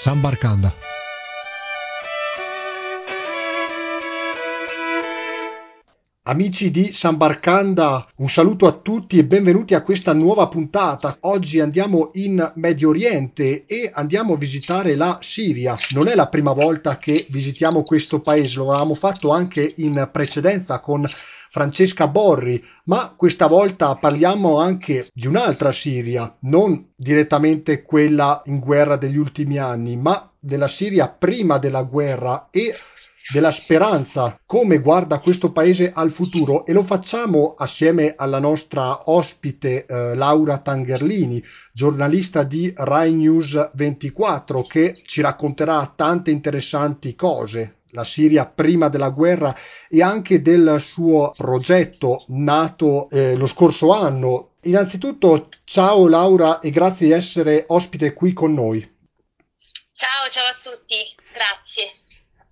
Sambarkanda. Amici di San Barcanda, un saluto a tutti e benvenuti a questa nuova puntata. Oggi andiamo in Medio Oriente e andiamo a visitare la Siria. Non è la prima volta che visitiamo questo paese, lo avevamo fatto anche in precedenza con Francesca Borri, ma questa volta parliamo anche di un'altra Siria, non direttamente quella in guerra degli ultimi anni, ma della Siria prima della guerra e della speranza, come guarda questo paese al futuro? E lo facciamo assieme alla nostra ospite eh, Laura Tangerlini, giornalista di Rai News 24 che ci racconterà tante interessanti cose la Siria prima della guerra e anche del suo progetto nato eh, lo scorso anno. Innanzitutto, ciao Laura e grazie di essere ospite qui con noi. Ciao, ciao a tutti, grazie.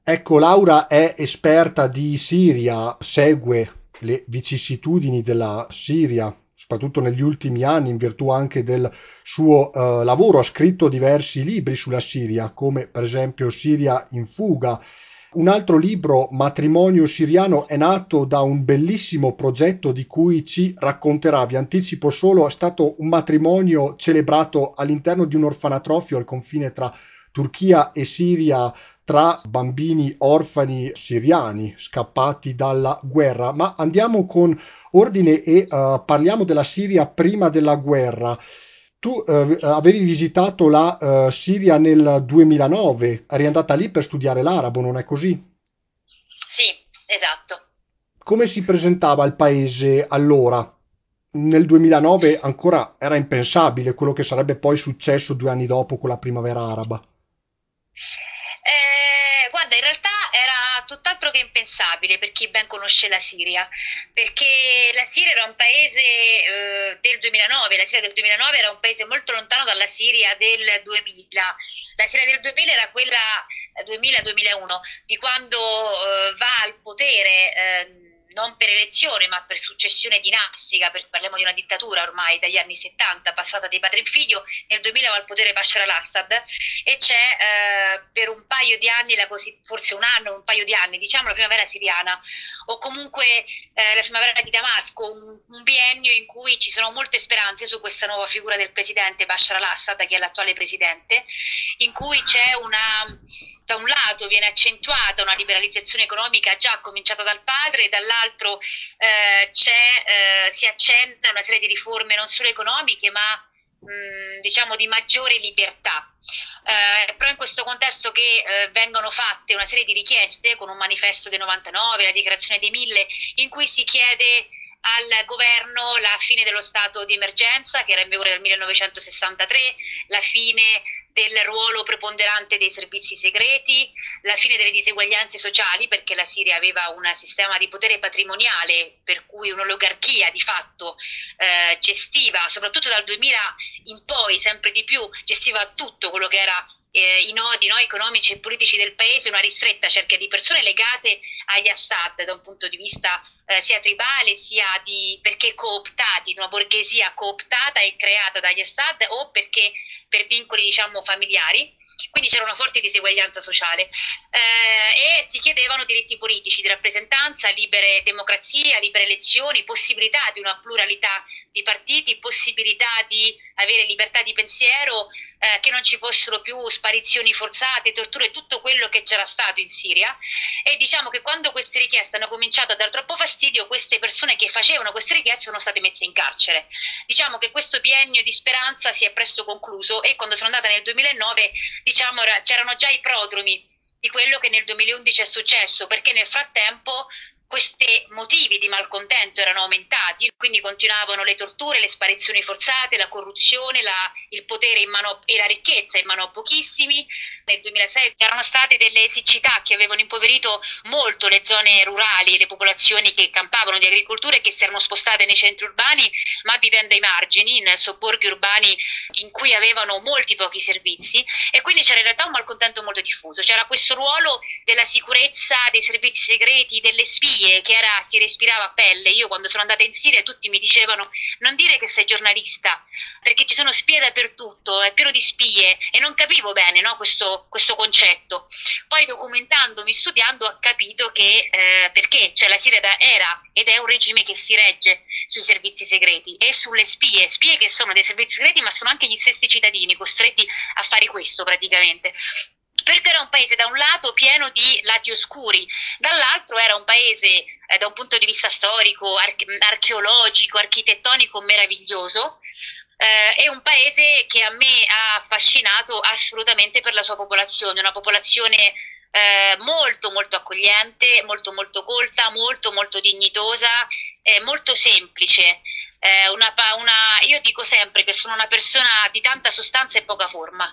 Ecco, Laura è esperta di Siria, segue le vicissitudini della Siria, soprattutto negli ultimi anni, in virtù anche del suo eh, lavoro, ha scritto diversi libri sulla Siria, come per esempio Siria in fuga. Un altro libro, Matrimonio siriano, è nato da un bellissimo progetto di cui ci racconterà. Vi anticipo solo, è stato un matrimonio celebrato all'interno di un orfanatrofio al confine tra Turchia e Siria tra bambini orfani siriani scappati dalla guerra. Ma andiamo con ordine e uh, parliamo della Siria prima della guerra. Tu uh, avevi visitato la uh, Siria nel 2009, eri andata lì per studiare l'arabo, non è così? Sì, esatto. Come si presentava il paese allora? Nel 2009 ancora era impensabile quello che sarebbe poi successo due anni dopo con la primavera araba. Eh, guarda, in realtà tutt'altro che impensabile per chi ben conosce la Siria, perché la Siria era un paese eh, del 2009, la Siria del 2009 era un paese molto lontano dalla Siria del 2000. La Siria del 2000 era quella 2000-2001, eh, di quando eh, va al potere ehm, non per elezione ma per successione dinastica, perché parliamo di una dittatura ormai dagli anni 70 passata di padre in figlio, nel 2000 va al potere Bashar al-Assad. E c'è eh, per un paio di anni, forse un anno, un paio di anni, diciamo la primavera siriana o comunque eh, la primavera di Damasco, un, un, biennio in cui ci sono molte speranze su questa nuova figura del presidente Bashar al-Assad che è l'attuale presidente, in cui c'è una, da un lato viene accentuata una liberalizzazione economica già cominciata dal padre e dall'altro l'altro eh, eh, si accenna una serie di riforme non solo economiche ma diciamo di maggiore libertà. Eh, però in questo contesto che eh, vengono fatte una serie di richieste con un manifesto del 99, la dichiarazione dei mille, in cui si chiede al governo la fine dello stato di emergenza che era in vigore dal 1963, la fine del ruolo preponderante dei servizi segreti, la fine delle diseguaglianze sociali, perché la Siria aveva un sistema di potere patrimoniale per cui un'oligarchia di fatto eh, gestiva, soprattutto dal 2000 in poi, sempre di più, gestiva tutto quello che era eh, i nodi no, economici e politici del paese, una ristretta cerchia di persone legate agli Assad da un punto di vista eh, sia tribale sia di perché cooptati, una borghesia cooptata e creata dagli Assad o perché per vincoli diciamo familiari, quindi c'era una forte diseguaglianza sociale eh, e si chiedevano diritti politici di rappresentanza, libere democrazia, libere elezioni, possibilità di una pluralità di partiti, possibilità di avere libertà di pensiero, eh, che non ci fossero più sparizioni forzate, torture, tutto quello che c'era stato in Siria e diciamo che quando queste richieste hanno cominciato a dar troppo fastidio, queste persone che facevano queste richieste sono state messe in carcere. Diciamo che questo biennio di speranza si è presto concluso e quando sono andata nel 2009 diciamo c'erano già i prodromi di quello che nel 2011 è successo, perché nel frattempo questi motivi di malcontento erano aumentati, quindi continuavano le torture, le sparizioni forzate, la corruzione, la, il potere mano e la ricchezza in mano a pochissimi. Nel 2006 c'erano state delle siccità che avevano impoverito molto le zone rurali, le popolazioni che campavano di agricoltura e che si erano spostate nei centri urbani, ma vivendo ai margini, in sobborghi urbani in cui avevano molti pochi servizi e quindi c'era in realtà un malcontento molto diffuso. C'era questo ruolo della sicurezza, dei servizi segreti, delle spie spie, che era, si respirava a pelle. Io quando sono andata in Siria tutti mi dicevano non dire che sei giornalista, perché ci sono spie dappertutto, è pieno di spie e non capivo bene no, questo, questo, concetto. Poi documentandomi, studiando, ho capito che eh, perché cioè, la Siria era ed è un regime che si regge sui servizi segreti e sulle spie, spie che sono dei servizi segreti ma sono anche gli stessi cittadini costretti a fare questo praticamente perché era un paese da un lato pieno di lati oscuri, dall'altro era un paese eh, da un punto di vista storico, arche- archeologico, architettonico meraviglioso. Eh, è un paese che a me ha affascinato assolutamente per la sua popolazione, una popolazione eh, molto molto accogliente, molto molto colta, molto molto dignitosa, eh, molto semplice. Eh, una, una, io dico sempre che sono una persona di tanta sostanza e poca forma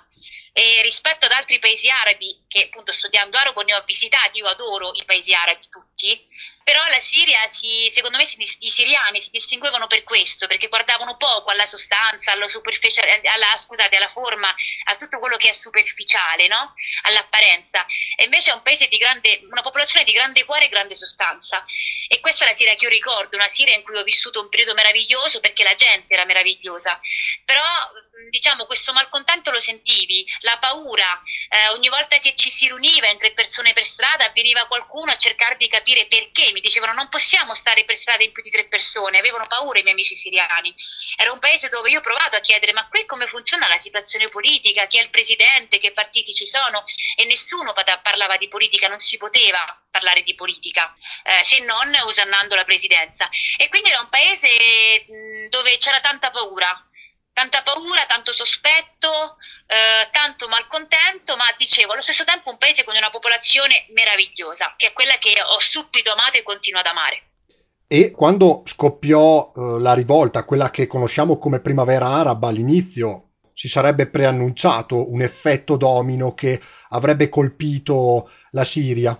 e rispetto ad altri paesi arabi, che appunto studiando arabo ne ho visitati, io adoro i paesi arabi tutti, però la Siria, si, secondo me, si, i siriani si distinguevano per questo, perché guardavano poco alla sostanza, alla, alla, scusate, alla forma, a tutto quello che è superficiale, no? all'apparenza. E invece è un paese di grande, una popolazione di grande cuore e grande sostanza. E questa è la Siria che io ricordo, una Siria in cui ho vissuto un periodo meraviglioso perché la gente era meravigliosa. Però diciamo questo malcontento lo sentivi, la paura, eh, ogni volta che ci si riuniva in tre persone per strada veniva qualcuno a cercare di capire perché mi dicevano non possiamo stare per strada in più di tre persone, avevano paura i miei amici siriani. Era un paese dove io ho provato a chiedere ma qui come funziona la situazione politica, chi è il presidente, che partiti ci sono? E nessuno parlava di politica, non si poteva parlare di politica eh, se non usannando la presidenza. E quindi era un paese dove c'era tanta paura tanta paura, tanto sospetto, eh, tanto malcontento, ma dicevo allo stesso tempo un paese con una popolazione meravigliosa, che è quella che ho subito amato e continuo ad amare. E quando scoppiò eh, la rivolta, quella che conosciamo come primavera araba all'inizio, si sarebbe preannunciato un effetto domino che avrebbe colpito la Siria.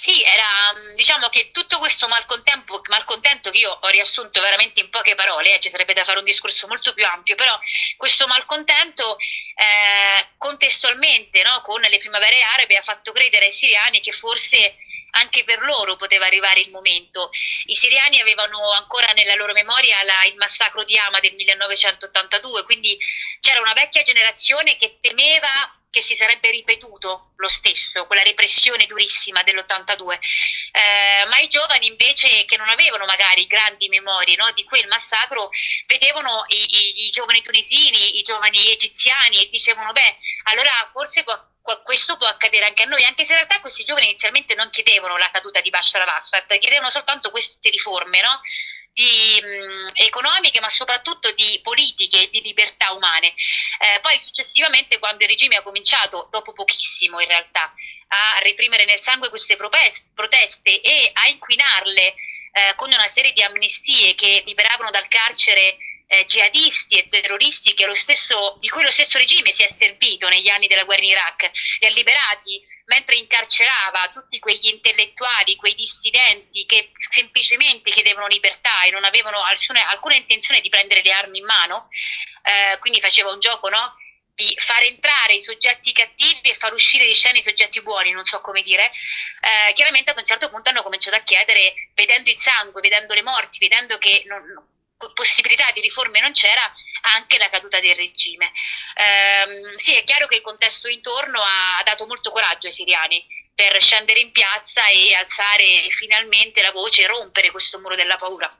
Sì, era diciamo che tutto questo malcontento, malcontento che io ho riassunto veramente in poche parole, eh, ci sarebbe da fare un discorso molto più ampio, però questo malcontento eh, contestualmente no, con le primavere arabe ha fatto credere ai siriani che forse anche per loro poteva arrivare il momento. I siriani avevano ancora nella loro memoria la, il massacro di Hama del 1982, quindi c'era una vecchia generazione che temeva che si sarebbe ripetuto lo stesso, quella repressione durissima dell'82, eh, ma i giovani invece che non avevano magari grandi memorie no, di quel massacro, vedevano i, i, i, giovani tunisini, i giovani egiziani e dicevano beh, allora forse può, questo può accadere anche a noi, anche se in realtà questi giovani inizialmente non chiedevano la caduta di Bashar al-Assad, chiedevano soltanto queste riforme, no? Di, mh, economiche ma soprattutto di politiche e di libertà umane. Eh, poi successivamente quando il regime ha cominciato, dopo pochissimo in realtà, a reprimere nel sangue queste proteste e a inquinarle eh, con una serie di amnistie che liberavano dal carcere eh, jihadisti e terroristi stesso, di cui lo stesso regime si è servito negli anni della guerra in Iraq, li ha liberati mentre incarcerava tutti quegli intellettuali, quei dissidenti che semplicemente chiedevano libertà e non avevano alcuna, alcuna intenzione di prendere le armi in mano, eh, quindi faceva un gioco no? di far entrare i soggetti cattivi e far uscire di scena i soggetti buoni, non so come dire, eh, chiaramente ad un certo punto hanno cominciato a chiedere, vedendo il sangue, vedendo le morti, vedendo che non, possibilità di riforme non c'era, anche la caduta del regime. Ehm, sì, è chiaro che il contesto intorno ha dato molto coraggio ai siriani per scendere in piazza e alzare finalmente la voce e rompere questo muro della paura.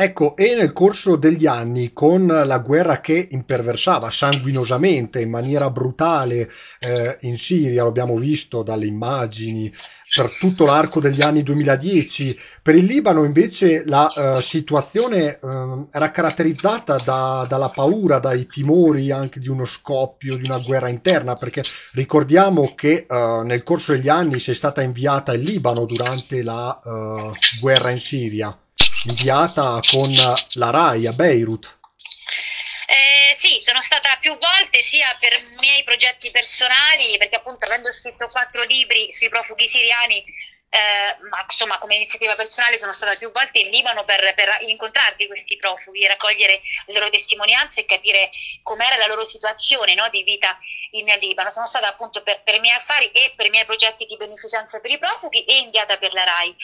Ecco, e nel corso degli anni, con la guerra che imperversava sanguinosamente, in maniera brutale eh, in Siria, lo abbiamo visto dalle immagini, per tutto l'arco degli anni 2010. Per il Libano invece la uh, situazione uh, era caratterizzata da, dalla paura, dai timori anche di uno scoppio, di una guerra interna, perché ricordiamo che uh, nel corso degli anni sei stata inviata in Libano durante la guerra in Siria, inviata con la RAI a Beirut. Eh, sì, sono stata più volte sia per miei progetti personali, perché appunto avendo scritto quattro libri sui profughi siriani, eh, ma insomma come iniziativa personale sono stata più volte in Libano per, per incontrarli questi profughi, raccogliere le loro testimonianze e capire com'era la loro situazione no, di vita in Libano. Sono stata appunto per, per i miei affari e per i miei progetti di beneficenza per i profughi e inviata per la RAI.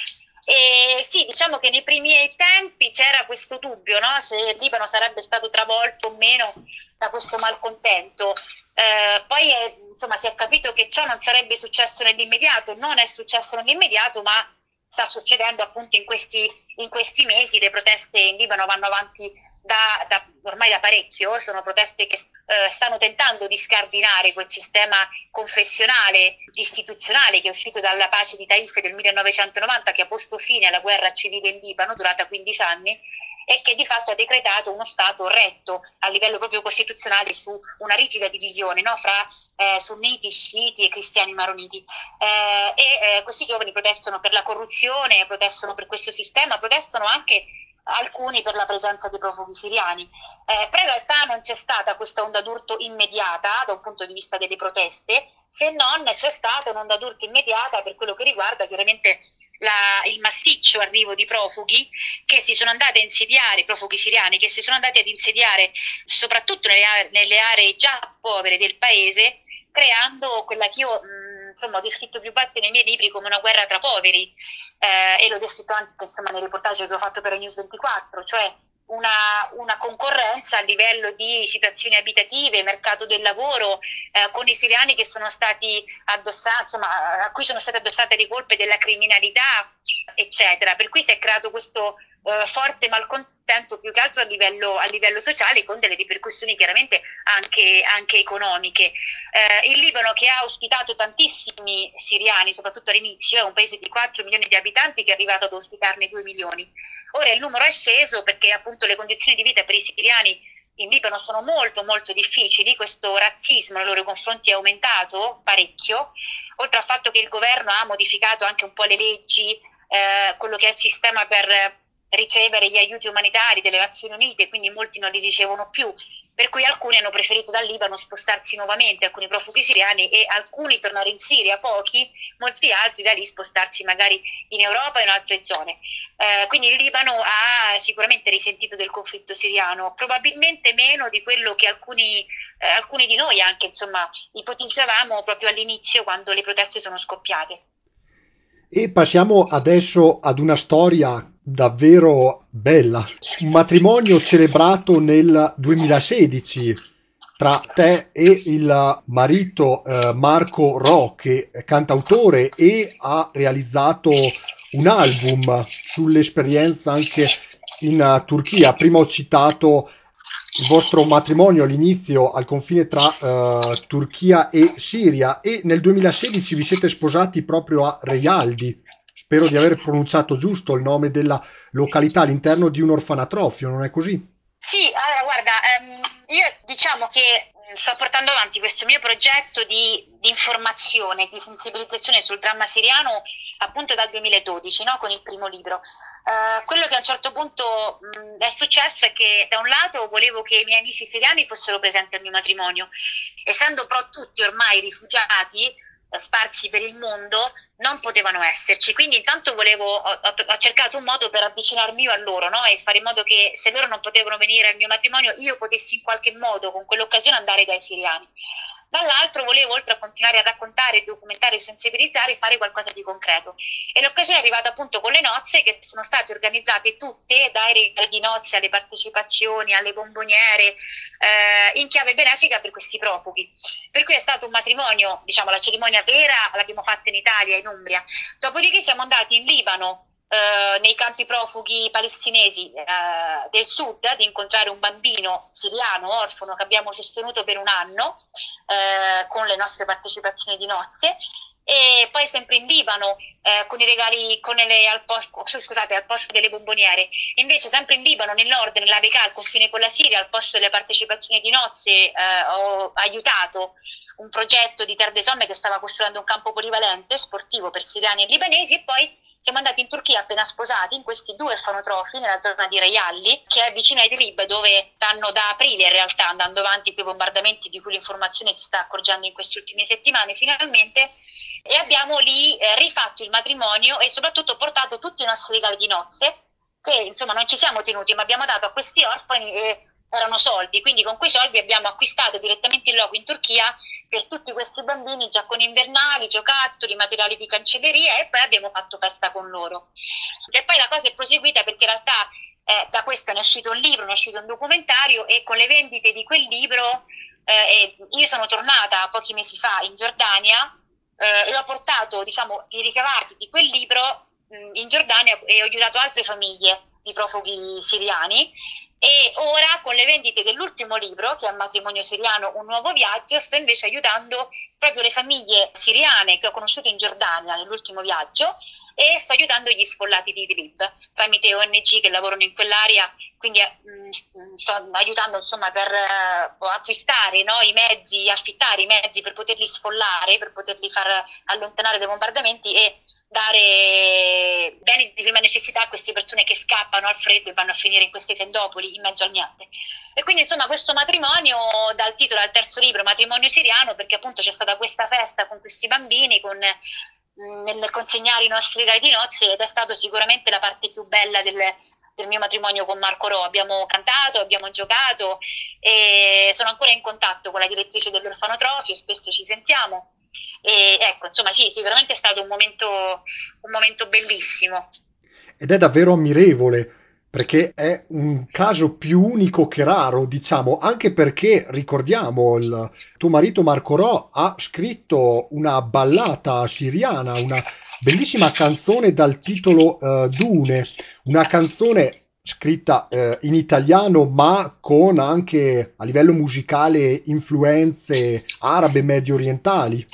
E sì, diciamo che nei primi tempi c'era questo dubbio no? se il Libano sarebbe stato travolto o meno da questo malcontento. Eh, poi è, insomma, si è capito che ciò non sarebbe successo nell'immediato, non è successo nell'immediato, ma sta succedendo appunto in questi, in questi mesi, le proteste in Libano vanno avanti da, da, ormai da parecchio, sono proteste che eh, stanno tentando di scardinare quel sistema confessionale, istituzionale che è uscito dalla pace di Taif del 1990 che ha posto fine alla guerra civile in Libano durata 15 anni e che di fatto ha decretato uno Stato retto a livello proprio costituzionale su una rigida divisione no? fra eh, sunniti, sciiti e cristiani maroniti. Eh, e eh, questi giovani protestano per la corruzione, protestano per questo sistema, protestano anche alcuni per la presenza dei profughi siriani. Eh, però in realtà non c'è stata questa onda d'urto immediata da un punto di vista delle proteste, se non c'è stata un'onda d'urto immediata per quello che riguarda chiaramente la, il massiccio arrivo di profughi che si sono andati a insediare, profughi siriani, che si sono andati ad insediare soprattutto nelle, nelle aree già povere del paese, creando quella che io mh, insomma, ho descritto più volte nei miei libri come una guerra tra poveri eh, e l'ho descritto anche insomma, nei reportage che ho fatto per News 24, cioè una, una, concorrenza a livello di situazioni abitative, mercato del lavoro, eh, con i siriani che sono stati addossati, insomma, a cui sono state addossate le colpe della criminalità, eccetera. Per cui si è creato questo eh, forte malcontento più che altro a livello, a livello, sociale con delle ripercussioni chiaramente anche, anche economiche. Eh, il Libano che ha ospitato tantissimi siriani, soprattutto all'inizio, è un paese di 4 milioni di abitanti che è arrivato ad ospitarne 2 milioni. Ora il numero è sceso perché appunto le condizioni di vita per i siriani in Libano sono molto molto difficili, questo razzismo nei loro confronti è aumentato parecchio, oltre al fatto che il governo ha modificato anche un po' le leggi, eh, quello che è il sistema per ricevere gli aiuti umanitari delle Nazioni Unite, quindi molti non li ricevono più, per cui alcuni hanno preferito dal Libano spostarsi nuovamente, alcuni profughi siriani e alcuni tornare in Siria, pochi, molti altri da lì spostarsi magari in Europa e in altre zone. Eh, quindi il Libano ha sicuramente risentito del conflitto siriano, probabilmente meno di quello che alcuni, eh, alcuni di noi anche insomma, ipotizzavamo proprio all'inizio quando le proteste sono scoppiate. E passiamo adesso ad una storia davvero bella. Un matrimonio celebrato nel 2016 tra te e il marito eh, Marco Ro, che è cantautore e ha realizzato un album sull'esperienza anche in uh, Turchia. Prima ho citato il vostro matrimonio all'inizio al confine tra uh, Turchia e Siria e nel 2016 vi siete sposati proprio a Reialdi Spero di aver pronunciato giusto il nome della località all'interno di un orfanatrofio, non è così? Sì, allora guarda, ehm, io diciamo che sto portando avanti questo mio progetto di, di, informazione, di sensibilizzazione sul dramma siriano appunto dal 2012, no? con il primo libro. Uh, quello che a un certo punto mh, è successo è che da un lato volevo che i miei amici siriani fossero presenti al mio matrimonio, essendo però tutti ormai rifugiati, sparsi per il mondo non potevano esserci. Quindi intanto volevo, ho, ho, cercato un modo per avvicinarmi io a loro no? e fare in modo che se loro non potevano venire al mio matrimonio io potessi in qualche modo con quell'occasione andare dai siriani dall'altro volevo oltre a continuare a raccontare, documentare e sensibilizzare fare qualcosa di concreto. E l'occasione è arrivata appunto con le nozze che sono state organizzate tutte dai regali di nozze alle partecipazioni, alle bomboniere eh, in chiave benefica per questi profughi. Per cui è stato un matrimonio diciamo la cerimonia vera l'abbiamo fatta in Italia, in Umbria. Dopodiché siamo andati in Libano eh, nei campi profughi palestinesi eh, del sud ad incontrare un bambino siriano orfano che abbiamo sostenuto per un anno eh, con le nostre partecipazioni di nozze e poi sempre in Libano eh, con i regali con le, al, posto, oh, scusate, al posto delle bomboniere. Invece sempre in Libano nel nord nella Beca al confine con la Siria al posto delle partecipazioni di nozze eh, ho aiutato un progetto di Terre des Hommes che stava costruendo un campo polivalente sportivo per siriani e libanesi e poi siamo andati in Turchia appena sposati in questi due orfanotrofi nella zona di Reyalli che è vicino a Idlib dove stanno da aprile in realtà andando avanti quei bombardamenti di cui l'informazione si sta accorgendo in queste ultime settimane. Finalmente e abbiamo lì eh, rifatto il matrimonio e soprattutto portato tutti i nostri regali di nozze che insomma non ci siamo tenuti ma abbiamo dato a questi orfani e erano soldi, quindi con quei soldi abbiamo acquistato direttamente il logo in Turchia per tutti questi bambini giacconi invernali, giocattoli, materiali di cancelleria e poi abbiamo fatto festa con loro. E poi la cosa è proseguita perché in realtà eh, da questo è uscito un libro, è uscito un documentario e con le vendite di quel libro eh, io sono tornata pochi mesi fa in Giordania eh, e ho portato diciamo, i ricavati di quel libro mh, in Giordania e ho aiutato altre famiglie di profughi siriani. E ora con le vendite dell'ultimo libro, che è Matrimonio Siriano, un nuovo viaggio, sto invece aiutando proprio le famiglie siriane che ho conosciuto in Giordania nell'ultimo viaggio e sto aiutando gli sfollati di Idlib tramite ONG che lavorano in quell'area, quindi mh, mm, sto aiutando insomma per uh, acquistare no, i mezzi, affittare i mezzi per poterli sfollare, per poterli far allontanare dai bombardamenti e dare beni di prima necessità a queste persone che scappano al freddo e vanno a finire in queste tendopoli in mezzo al niente. E quindi insomma questo matrimonio dal titolo al terzo libro, Matrimonio siriano, perché appunto c'è stata questa festa con questi bambini, con, nel consegnare i nostri regali di nozze ed è stata sicuramente la parte più bella del, del mio matrimonio con Marco Ro. Abbiamo cantato, abbiamo giocato e sono ancora in contatto con la direttrice dell'orfanotrofio, spesso ci sentiamo e ecco, insomma, sì, sicuramente è stato un momento, un momento bellissimo. Ed è davvero ammirevole perché è un caso più unico che raro, diciamo, anche perché ricordiamo il tuo marito Marco Ro ha scritto una ballata siriana, una bellissima canzone dal titolo uh, Dune, una canzone scritta uh, in italiano ma con anche a livello musicale influenze arabe medio orientali.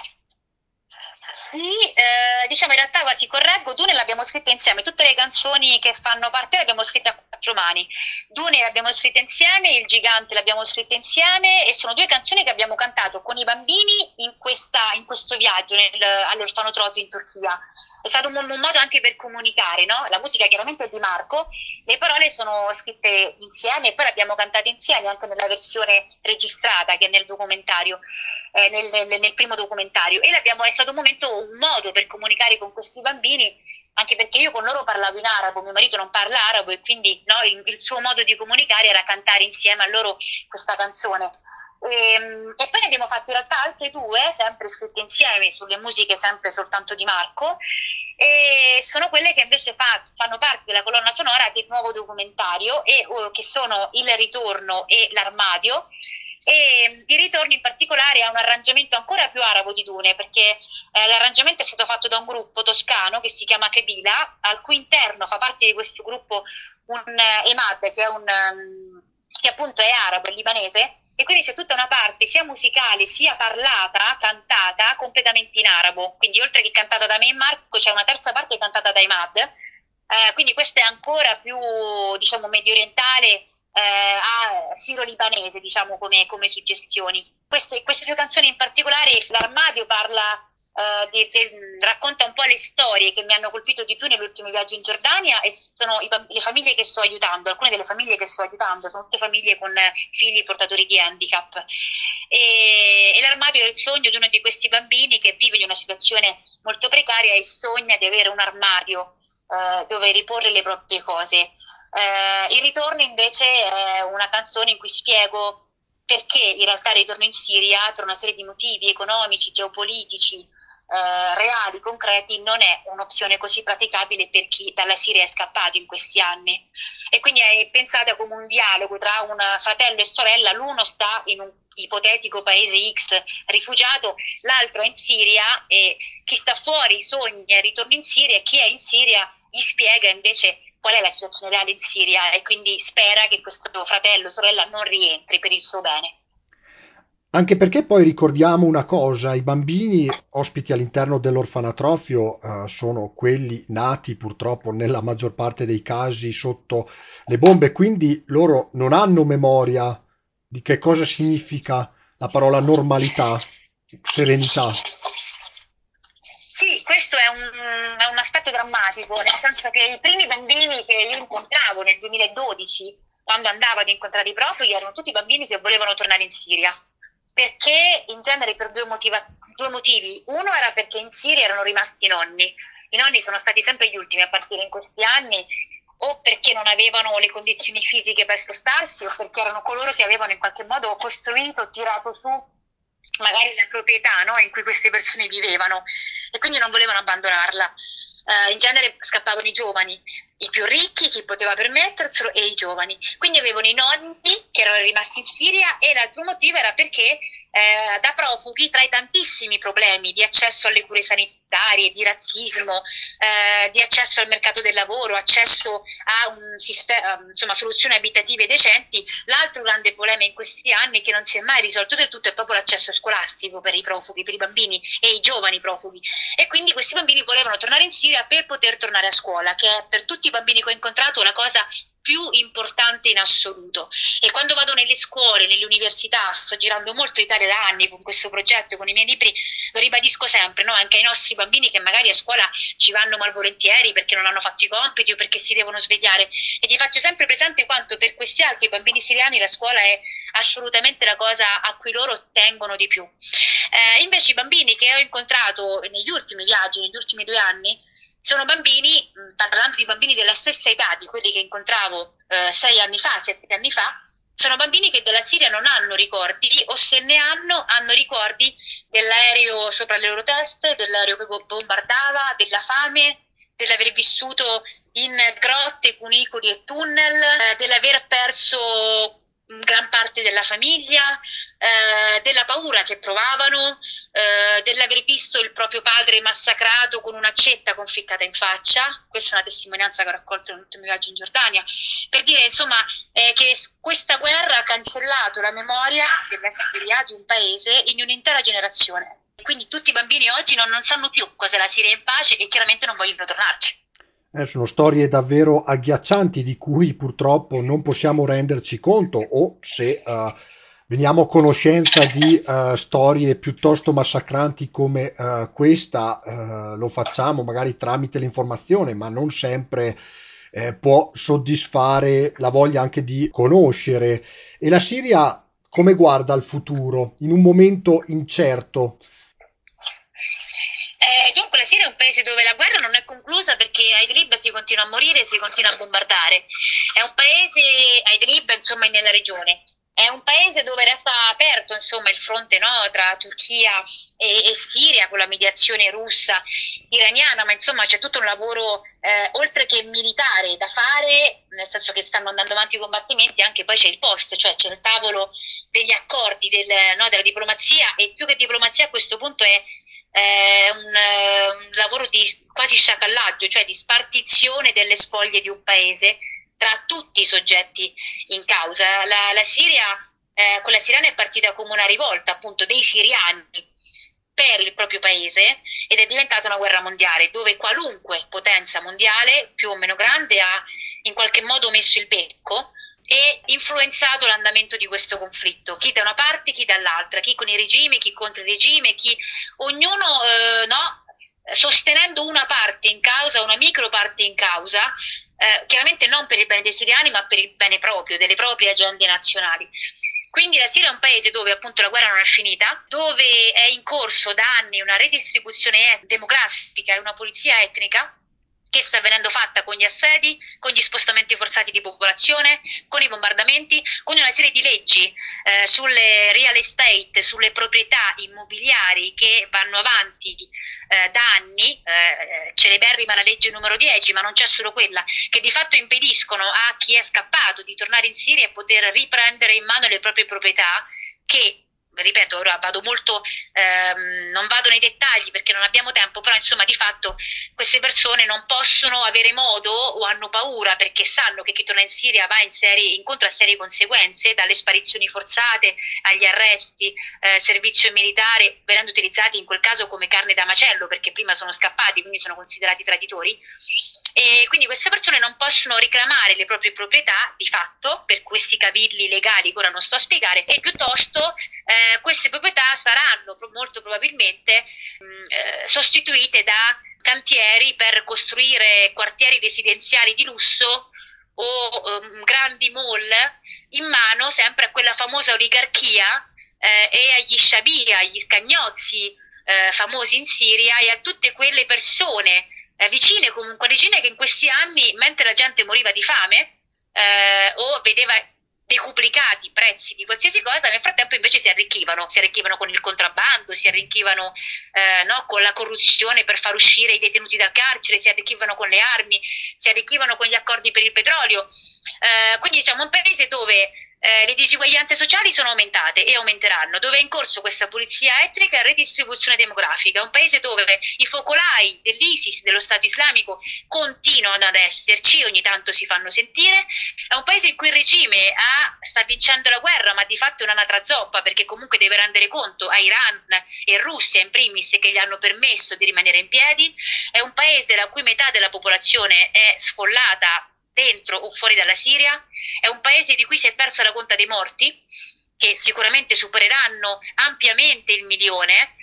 Sì, eh, diciamo in realtà ti correggo, Dune l'abbiamo scritta insieme, tutte le canzoni che fanno parte le abbiamo scritte a quattro mani. Dune l'abbiamo scritta insieme, Il Gigante l'abbiamo scritta insieme e sono due canzoni che abbiamo cantato con i bambini in, questa, in questo viaggio all'orfanotrofio in Turchia è stato un, un, modo anche per comunicare, no? La musica chiaramente è di Marco, le parole sono scritte insieme e poi le abbiamo cantate insieme anche nella versione registrata che è nel documentario, eh, nel, nel, nel, primo documentario. E è stato un momento, un modo per comunicare con questi bambini, anche perché io con loro parlavo in arabo, mio marito non parla arabo e quindi no, il, il suo modo di comunicare era cantare insieme a loro questa canzone. E, ehm, e, poi ne abbiamo fatte in realtà altre due, sempre scritte insieme, sulle musiche sempre soltanto di Marco, e sono quelle che invece fa, fanno parte della colonna sonora del nuovo documentario, e, che sono Il ritorno e L'armadio. E il ritorno in particolare ha un arrangiamento ancora più arabo di Dune, perché eh, l'arrangiamento è stato fatto da un gruppo toscano che si chiama Kebila, al cui interno fa parte di questo gruppo un eh, Emad, che è un... Um, che appunto è arabo, è libanese, e quindi c'è tutta una parte sia musicale sia parlata, cantata, completamente in arabo. Quindi oltre che cantata da me e Marco, c'è una terza parte cantata dai Mad. Eh, quindi questa è ancora più, diciamo, medio orientale eh, a siro-libanese, diciamo, come, come suggestioni. Queste, queste due canzoni in particolare, l'armadio parla Uh, di, di, racconta un po' le storie che mi hanno colpito di più nell'ultimo viaggio in Giordania e sono i, le famiglie che sto aiutando, alcune delle famiglie che sto aiutando sono tutte famiglie con figli portatori di handicap e, e l'armadio è il sogno di uno di questi bambini che vive in una situazione molto precaria e sogna di avere un armadio uh, dove riporre le proprie cose. Uh, il ritorno invece è una canzone in cui spiego perché in realtà ritorno in Siria per una serie di motivi economici, geopolitici, eh, reali, concreti, non è un'opzione così praticabile per chi dalla Siria è scappato in questi anni. E quindi è pensata come un dialogo tra un fratello e sorella, l'uno sta in un ipotetico paese X rifugiato, l'altro è in Siria e chi sta fuori sogna il ritorno in Siria e chi è in Siria gli spiega invece qual è la situazione reale in Siria e quindi spera che questo fratello o sorella non rientri per il suo bene. Anche perché poi ricordiamo una cosa, i bambini ospiti all'interno dell'orfanatrofio eh, sono quelli nati purtroppo nella maggior parte dei casi sotto le bombe, quindi loro non hanno memoria di che cosa significa la parola normalità. serenità. Sì, questo è un, è un, aspetto drammatico, nel senso che i primi bambini che io incontravo nel 2012, quando andavo ad incontrare i profughi, erano tutti bambini che volevano tornare in Siria. Perché in genere per due, motiva- due motivi. Uno era perché in Siria erano rimasti i nonni. I nonni sono stati sempre gli ultimi a partire in questi anni o perché non avevano le condizioni fisiche per spostarsi o perché erano coloro che avevano in qualche modo costruito, tirato su magari la proprietà no, in cui queste persone vivevano e quindi non volevano abbandonarla. Uh, in genere scappavano i giovani, i più ricchi, chi poteva permetterselo e i giovani. Quindi avevano i nonni che erano rimasti in Siria e l'altro motivo era perché eh, da profughi tra i tantissimi problemi di accesso alle cure sanitarie, di razzismo, eh, di accesso al mercato del lavoro, accesso a sistema, insomma, soluzioni abitative decenti, l'altro grande problema in questi anni che non si è mai risolto del tutto è proprio l'accesso scolastico per i profughi, per i bambini e i giovani profughi. E quindi questi bambini volevano tornare in Siria per poter tornare a scuola, che è per tutti i bambini che ho incontrato la cosa più importante in assoluto. E quando vado nelle scuole, nelle università, sto girando molto l'Italia da anni con questo progetto, con i miei libri, lo ribadisco sempre, no? anche ai nostri bambini che magari a scuola ci vanno malvolentieri perché non hanno fatto i compiti o perché si devono svegliare. E gli faccio sempre presente quanto per questi altri bambini siriani la scuola è assolutamente la cosa a cui loro tengono di più. Eh, invece i bambini che ho incontrato negli ultimi viaggi, negli ultimi due anni, sono bambini, parlando di bambini della stessa età di quelli che incontravo eh, sei anni fa, sette anni fa, sono bambini che della Siria non hanno ricordi o se ne hanno, hanno ricordi dell'aereo sopra le loro teste, dell'aereo che bombardava, della fame, dell'aver vissuto in grotte, cunicoli e tunnel, eh, dell'aver perso gran parte della famiglia, eh, della paura che provavano, eh, dell'aver visto il proprio padre massacrato con un'accetta conficcata in faccia, questa è una testimonianza che ho raccolto nell'ultimo viaggio in Giordania, per dire insomma eh, che questa guerra ha cancellato la memoria della Siria, di un paese, in un'intera generazione. Quindi tutti i bambini oggi non, non sanno più cos'è la Siria in pace e chiaramente non vogliono tornarci. Eh, sono storie davvero agghiaccianti di cui purtroppo non possiamo renderci conto o se uh, veniamo a conoscenza di uh, storie piuttosto massacranti come uh, questa, lo facciamo magari tramite l'informazione, ma non sempre può soddisfare la voglia anche di conoscere. E la Siria come guarda al futuro in un momento incerto? Eh, dunque paese dove la guerra non è conclusa perché a Idlib si continua a morire si continua a bombardare. È un paese, a Idlib insomma nella regione, è un paese dove resta aperto insomma, il fronte no, tra Turchia e, e, Siria con la mediazione russa, iraniana, ma insomma c'è tutto un lavoro eh, oltre che militare da fare, nel senso che stanno andando avanti i combattimenti, anche poi c'è il post, cioè c'è il tavolo degli accordi, del, no, della diplomazia e più che diplomazia a questo punto è eh, un, un, lavoro di quasi sciacallaggio, cioè di spartizione delle spoglie di un paese tra tutti i soggetti in causa. La, la Siria, eh, quella siriana è partita come una rivolta appunto dei siriani per il proprio paese ed è diventata una guerra mondiale dove qualunque potenza mondiale più o meno grande ha in qualche modo messo il becco e influenzato l'andamento di questo conflitto, chi da una parte, chi dall'altra, chi con i regimi, chi contro il regime, chi ognuno eh, no, sostenendo una parte in causa, una micro parte in causa, eh, chiaramente non per il bene dei siriani, ma per il bene proprio, delle proprie agende nazionali. Quindi la Siria è un paese dove appunto la guerra non è finita, dove è in corso da anni una redistribuzione demografica e una pulizia etnica che sta venendo fatta con gli assedi, con gli spostamenti forzati di popolazione, con i bombardamenti, con una serie di leggi eh, sulle real estate, sulle proprietà immobiliari che vanno avanti eh, da anni, eh, celeberrima la legge numero 10, ma non c'è solo quella, che di fatto impediscono a chi è scappato di tornare in Siria e poter riprendere in mano le proprie proprietà che ripeto, ora vado molto, ehm, non vado nei dettagli perché non abbiamo tempo, però insomma di fatto queste persone non possono avere modo o hanno paura perché sanno che chi torna in Siria va in serie, incontra serie conseguenze, dalle sparizioni forzate agli arresti, eh, servizio militare, venendo utilizzati in quel caso come carne da macello perché prima sono scappati, quindi sono considerati traditori. E quindi queste persone non possono reclamare le proprie proprietà di fatto per questi cavilli legali che ora non sto a spiegare e piuttosto eh, queste proprietà saranno molto probabilmente mh, mm, eh, sostituite da cantieri per costruire quartieri residenziali di lusso o um, grandi mall in mano sempre a quella famosa oligarchia eh, e agli sciabia, agli scagnozzi eh, famosi in Siria e a tutte quelle persone eh, vicine comunque regine che in questi anni, mentre la gente moriva di fame eh, o vedeva decuplicati i prezzi di qualsiasi cosa, nel frattempo invece si arricchivano, si arricchivano con il contrabbando, si arricchivano eh, no, con la corruzione per far uscire i detenuti dal carcere, si arricchivano con le armi, si arricchivano con gli accordi per il petrolio. Eh, quindi diciamo un paese dove eh, le disuguaglianze sociali sono aumentate e aumenteranno, dove è in corso questa pulizia etnica e redistribuzione demografica, un paese dove i focolai dell'ISIS, dello Stato islamico, continuano ad esserci, ogni tanto si fanno sentire, è un paese in cui il regime ha, sta vincendo la guerra, ma di fatto è un'anatra zoppa, perché comunque deve rendere conto a Iran e Russia in primis che gli hanno permesso di rimanere in piedi, è un paese la cui metà della popolazione è sfollata dentro o fuori dalla Siria, è un paese di cui si è persa la conta dei morti, che sicuramente supereranno ampiamente il milione,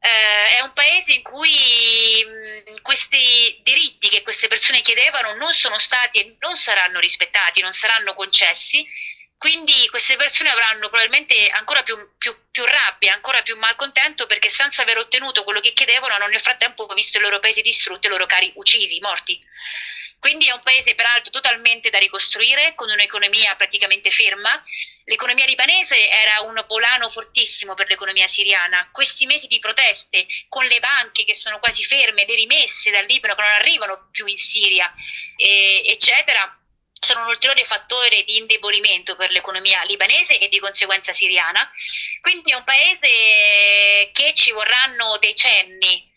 eh, è un paese in cui mh, questi diritti che queste persone chiedevano non sono stati e non saranno rispettati, non saranno concessi, quindi queste persone avranno probabilmente ancora più, più, più, rabbia, ancora più malcontento perché senza aver ottenuto quello che chiedevano hanno nel frattempo visto i loro paesi distrutti, i loro cari uccisi, morti. Quindi è un paese peraltro totalmente da ricostruire, con un'economia praticamente ferma. L'economia libanese era un volano fortissimo per l'economia siriana. Questi mesi di proteste, con le banche che sono quasi ferme, le rimesse dal Libano che non arrivano più in Siria, e, eccetera, sono un ulteriore fattore di indebolimento per l'economia libanese e di conseguenza siriana. Quindi è un paese che ci vorranno decenni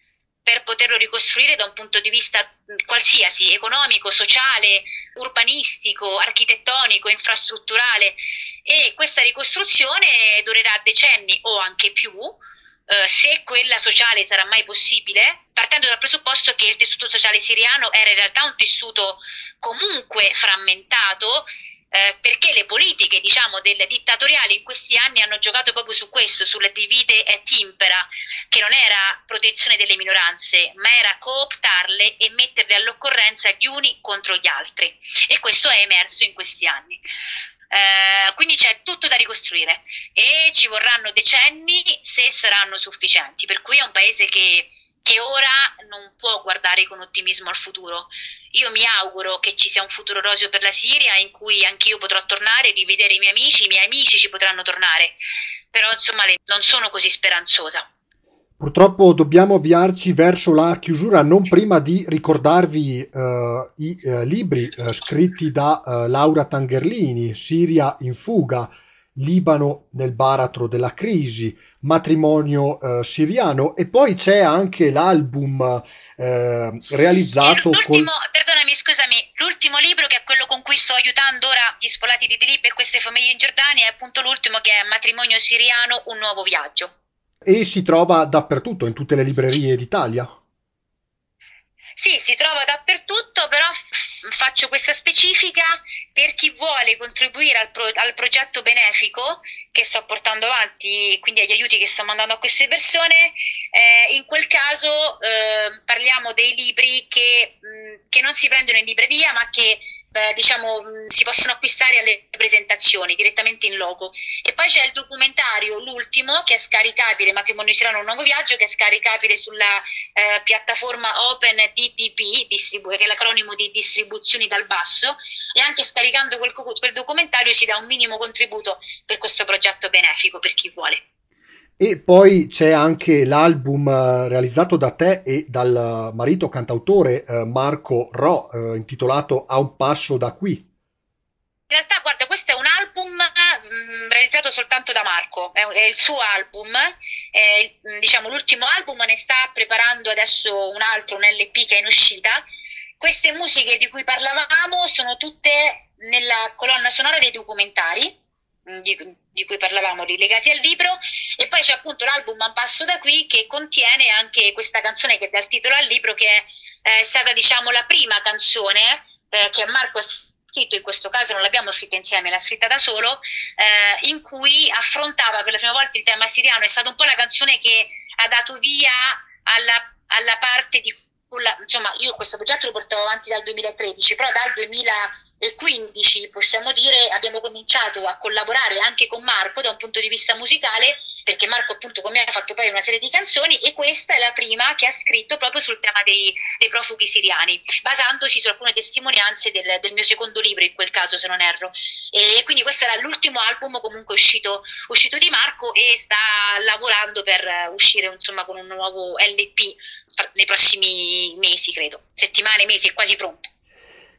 per poterlo ricostruire da un punto di vista qualsiasi, economico, sociale, urbanistico, architettonico, infrastrutturale. E questa ricostruzione durerà decenni o anche più, eh, se quella sociale sarà mai possibile, partendo dal presupposto che il tessuto sociale siriano era in realtà un tessuto comunque frammentato eh, perché le politiche diciamo, del dittatoriali in questi anni hanno giocato proprio su questo, sulla divide et impera, che non era protezione delle minoranze, ma era cooptarle e metterle all'occorrenza gli uni contro gli altri. E questo è emerso in questi anni. Eh, quindi c'è tutto da ricostruire e ci vorranno decenni se saranno sufficienti, per cui è un paese che che ora non può guardare con ottimismo al futuro. Io mi auguro che ci sia un futuro roseo per la Siria in cui anch'io potrò tornare, rivedere i miei amici, i miei amici ci potranno tornare, però insomma non sono così speranzosa. Purtroppo dobbiamo avviarci verso la chiusura, non prima di ricordarvi eh, i eh, libri eh, scritti da Laura Tangerlini, Siria in fuga, Libano nel baratro della crisi, matrimonio eh, siriano e poi c'è anche l'album eh, realizzato l'ultimo, con... Perdonami, scusami, l'ultimo libro che è quello con cui sto aiutando ora gli sfolati di Dilip e queste famiglie in Giordania è appunto l'ultimo che è Matrimonio siriano, un nuovo viaggio. E si trova dappertutto, in tutte le librerie d'Italia. Sì, si trova dappertutto, però faccio questa specifica per chi vuole contribuire al, pro, al, progetto benefico che sto portando avanti, quindi agli aiuti che sto mandando a queste persone. Eh, in quel caso eh, parliamo dei libri che, mh, che non si prendono in libreria, ma che eh, diciamo, mh, si possono acquistare alle presentazioni direttamente in logo. E poi c'è il documentario, l'ultimo, che è scaricabile, Matrimonio Sirano, un nuovo viaggio, che è scaricabile sulla eh, piattaforma Open DDP, che è l'acronimo di distribuzioni dal basso, e anche scaricando quel, quel documentario si dà un minimo contributo per questo progetto benefico per chi vuole. E poi c'è anche l'album eh, realizzato da te e dal marito cantautore eh, Marco Ro, eh, intitolato A un passo da qui. In realtà, guarda, questo è un album mm, realizzato soltanto da Marco, è, è il suo album, è, mm, diciamo l'ultimo album, ne sta preparando adesso un altro, un LP che è in uscita. Queste musiche di cui parlavamo sono tutte nella colonna sonora dei documentari di, di, cui parlavamo, legati al libro, e poi c'è appunto l'album Un passo da qui che contiene anche questa canzone che dà il titolo al libro che è è stata diciamo la prima canzone eh, che Marco ha scritto, in questo caso non l'abbiamo scritta insieme, l'ha scritta da solo, eh, in cui affrontava per la prima volta il tema siriano, è stata un po' la canzone che ha dato via alla, alla parte di insomma, io questo progetto lo portavo avanti dal 2013, però dal 2015 possiamo dire abbiamo cominciato a collaborare anche con Marco da un punto di vista musicale perché Marco appunto con me ha fatto poi una serie di canzoni e questa è la prima che ha scritto proprio sul tema dei, dei profughi siriani, basandoci su alcune testimonianze del, del, mio secondo libro in quel caso se non erro. E quindi questo era l'ultimo album comunque uscito, uscito di Marco e sta lavorando per uscire insomma con un nuovo LP nei prossimi mesi credo, settimane, mesi, è quasi pronto.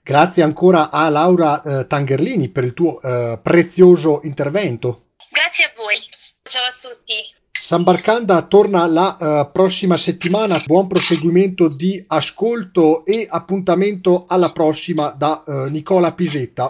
Grazie ancora a Laura eh, Tangerlini per il tuo eh, prezioso intervento. Grazie a voi. Ciao a tutti. Sambarcanda torna la uh, prossima settimana. Buon proseguimento di ascolto e appuntamento alla prossima da uh, Nicola Pisetta.